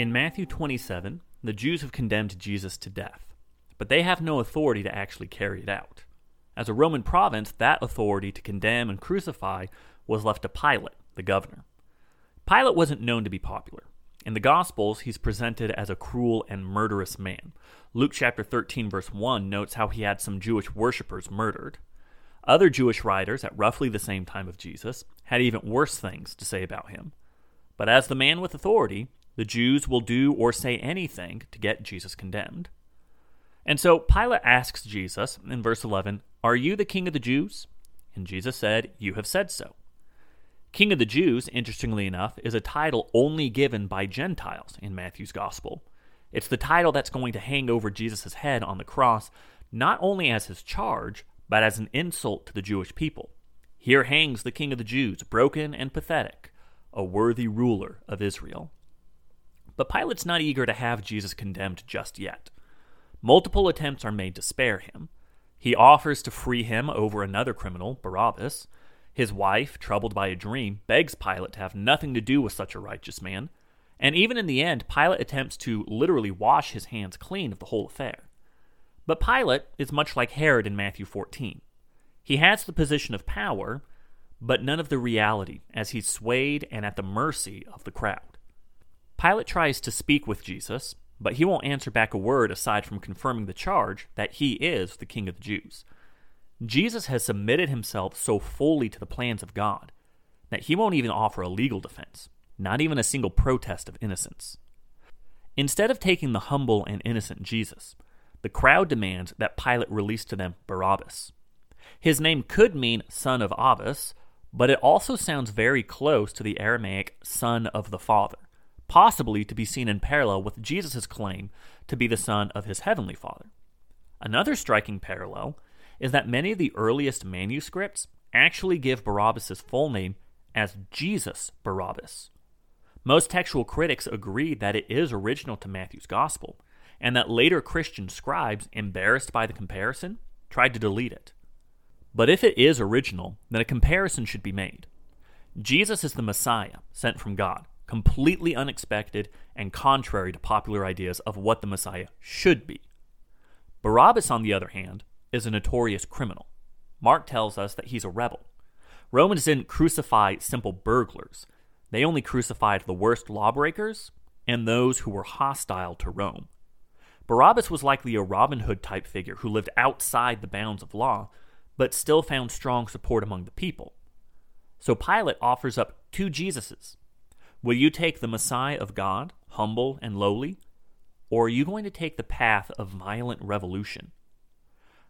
In Matthew 27, the Jews have condemned Jesus to death, but they have no authority to actually carry it out. As a Roman province, that authority to condemn and crucify was left to Pilate, the governor. Pilate wasn't known to be popular. In the Gospels, he's presented as a cruel and murderous man. Luke chapter 13, verse 1 notes how he had some Jewish worshippers murdered. Other Jewish writers at roughly the same time of Jesus had even worse things to say about him. But as the man with authority, the Jews will do or say anything to get Jesus condemned. And so Pilate asks Jesus in verse 11, Are you the king of the Jews? And Jesus said, You have said so. King of the Jews, interestingly enough, is a title only given by Gentiles in Matthew's Gospel. It's the title that's going to hang over Jesus' head on the cross, not only as his charge, but as an insult to the Jewish people. Here hangs the King of the Jews, broken and pathetic, a worthy ruler of Israel. But Pilate's not eager to have Jesus condemned just yet. Multiple attempts are made to spare him. He offers to free him over another criminal, Barabbas. His wife, troubled by a dream, begs Pilate to have nothing to do with such a righteous man. And even in the end, Pilate attempts to literally wash his hands clean of the whole affair. But Pilate is much like Herod in Matthew 14. He has the position of power, but none of the reality, as he's swayed and at the mercy of the crowd. Pilate tries to speak with Jesus, but he won't answer back a word aside from confirming the charge that he is the King of the Jews. Jesus has submitted himself so fully to the plans of God that he won't even offer a legal defense, not even a single protest of innocence. Instead of taking the humble and innocent Jesus, the crowd demands that Pilate release to them Barabbas. His name could mean son of Abbas, but it also sounds very close to the Aramaic son of the Father possibly to be seen in parallel with Jesus' claim to be the Son of his heavenly Father. Another striking parallel is that many of the earliest manuscripts actually give Barabbas' full name as Jesus Barabbas. Most textual critics agree that it is original to Matthew's Gospel, and that later Christian scribes, embarrassed by the comparison, tried to delete it. But if it is original, then a comparison should be made. Jesus is the Messiah, sent from God, completely unexpected and contrary to popular ideas of what the Messiah should be. Barabbas, on the other hand, is a notorious criminal. Mark tells us that he's a rebel. Romans didn't crucify simple burglars, they only crucified the worst lawbreakers and those who were hostile to Rome. Barabbas was likely a Robin Hood type figure who lived outside the bounds of law, but still found strong support among the people. So Pilate offers up two Jesuses Will you take the Messiah of God, humble and lowly, or are you going to take the path of violent revolution?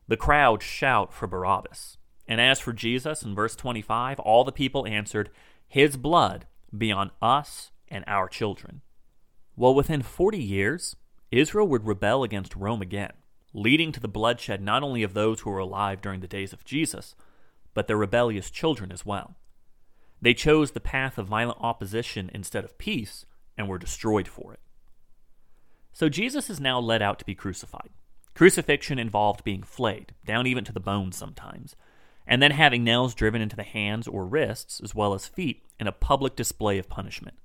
The crowd shout for Barabbas. And as for Jesus, in verse 25, all the people answered, His blood be on us and our children. Well, within 40 years, Israel would rebel against Rome again, leading to the bloodshed not only of those who were alive during the days of Jesus, but their rebellious children as well. They chose the path of violent opposition instead of peace and were destroyed for it. So Jesus is now led out to be crucified. Crucifixion involved being flayed, down even to the bones sometimes, and then having nails driven into the hands or wrists, as well as feet, in a public display of punishment.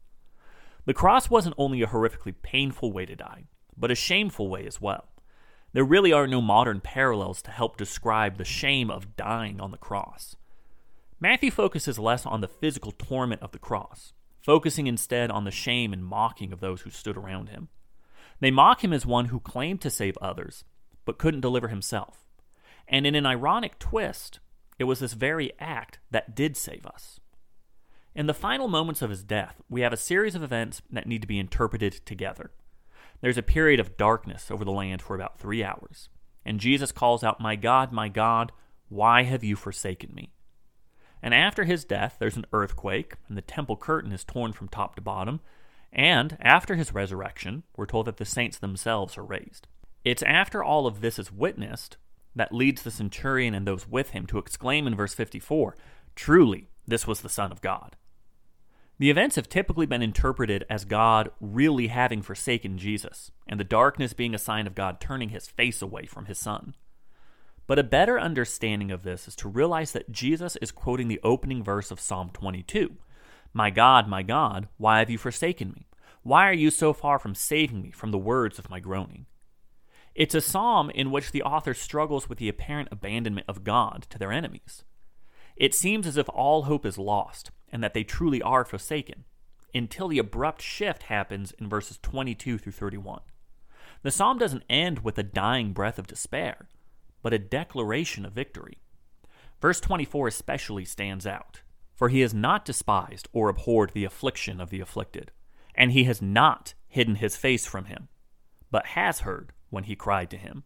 The cross wasn't only a horrifically painful way to die, but a shameful way as well. There really are no modern parallels to help describe the shame of dying on the cross. Matthew focuses less on the physical torment of the cross, focusing instead on the shame and mocking of those who stood around him. They mock him as one who claimed to save others, but couldn't deliver himself. And in an ironic twist, it was this very act that did save us. In the final moments of his death, we have a series of events that need to be interpreted together. There's a period of darkness over the land for about three hours, and Jesus calls out, My God, my God, why have you forsaken me? And after his death, there's an earthquake, and the temple curtain is torn from top to bottom. And after his resurrection, we're told that the saints themselves are raised. It's after all of this is witnessed that leads the centurion and those with him to exclaim in verse 54 Truly, this was the Son of God. The events have typically been interpreted as God really having forsaken Jesus, and the darkness being a sign of God turning his face away from his Son. But a better understanding of this is to realize that Jesus is quoting the opening verse of Psalm 22 My God, my God, why have you forsaken me? Why are you so far from saving me from the words of my groaning? It's a psalm in which the author struggles with the apparent abandonment of God to their enemies. It seems as if all hope is lost and that they truly are forsaken, until the abrupt shift happens in verses 22 through 31. The psalm doesn't end with a dying breath of despair, but a declaration of victory. Verse 24 especially stands out, for he has not despised or abhorred the affliction of the afflicted, and he has not hidden his face from him, but has heard when he cried to him.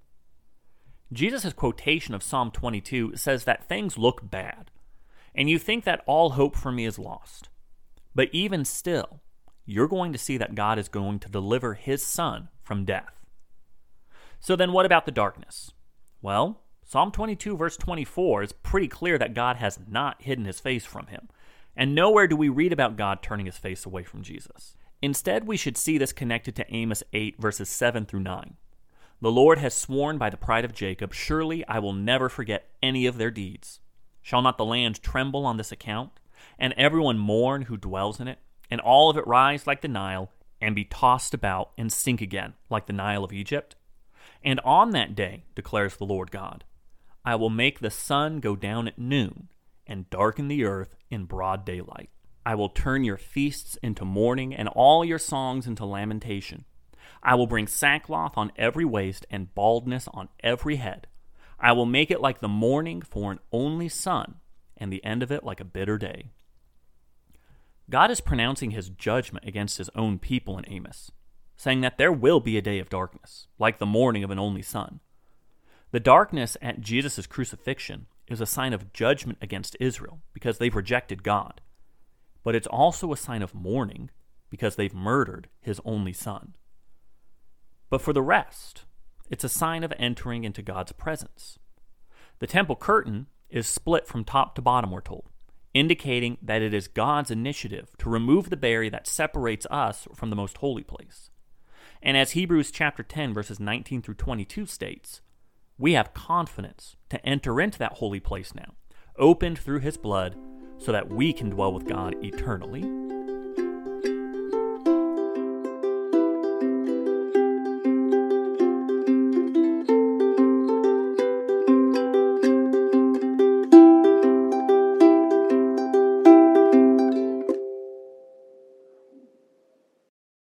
Jesus' quotation of Psalm 22 says that things look bad, and you think that all hope for me is lost. But even still, you're going to see that God is going to deliver his son from death. So then, what about the darkness? Well, Psalm 22, verse 24, is pretty clear that God has not hidden his face from him. And nowhere do we read about God turning his face away from Jesus. Instead, we should see this connected to Amos 8, verses 7 through 9. The Lord has sworn by the pride of Jacob, Surely I will never forget any of their deeds. Shall not the land tremble on this account, and everyone mourn who dwells in it, and all of it rise like the Nile, and be tossed about and sink again like the Nile of Egypt? And on that day, declares the Lord God, I will make the sun go down at noon, and darken the earth in broad daylight. I will turn your feasts into mourning, and all your songs into lamentation. I will bring sackcloth on every waist and baldness on every head. I will make it like the morning for an only son, and the end of it like a bitter day. God is pronouncing his judgment against his own people in Amos, saying that there will be a day of darkness, like the morning of an only son. The darkness at Jesus' crucifixion is a sign of judgment against Israel because they've rejected God, but it's also a sign of mourning because they've murdered his only son. But for the rest, it's a sign of entering into God's presence. The temple curtain is split from top to bottom, we're told, indicating that it is God's initiative to remove the barrier that separates us from the most holy place. And as Hebrews chapter 10 verses 19 through 22 states, we have confidence to enter into that holy place now, opened through his blood so that we can dwell with God eternally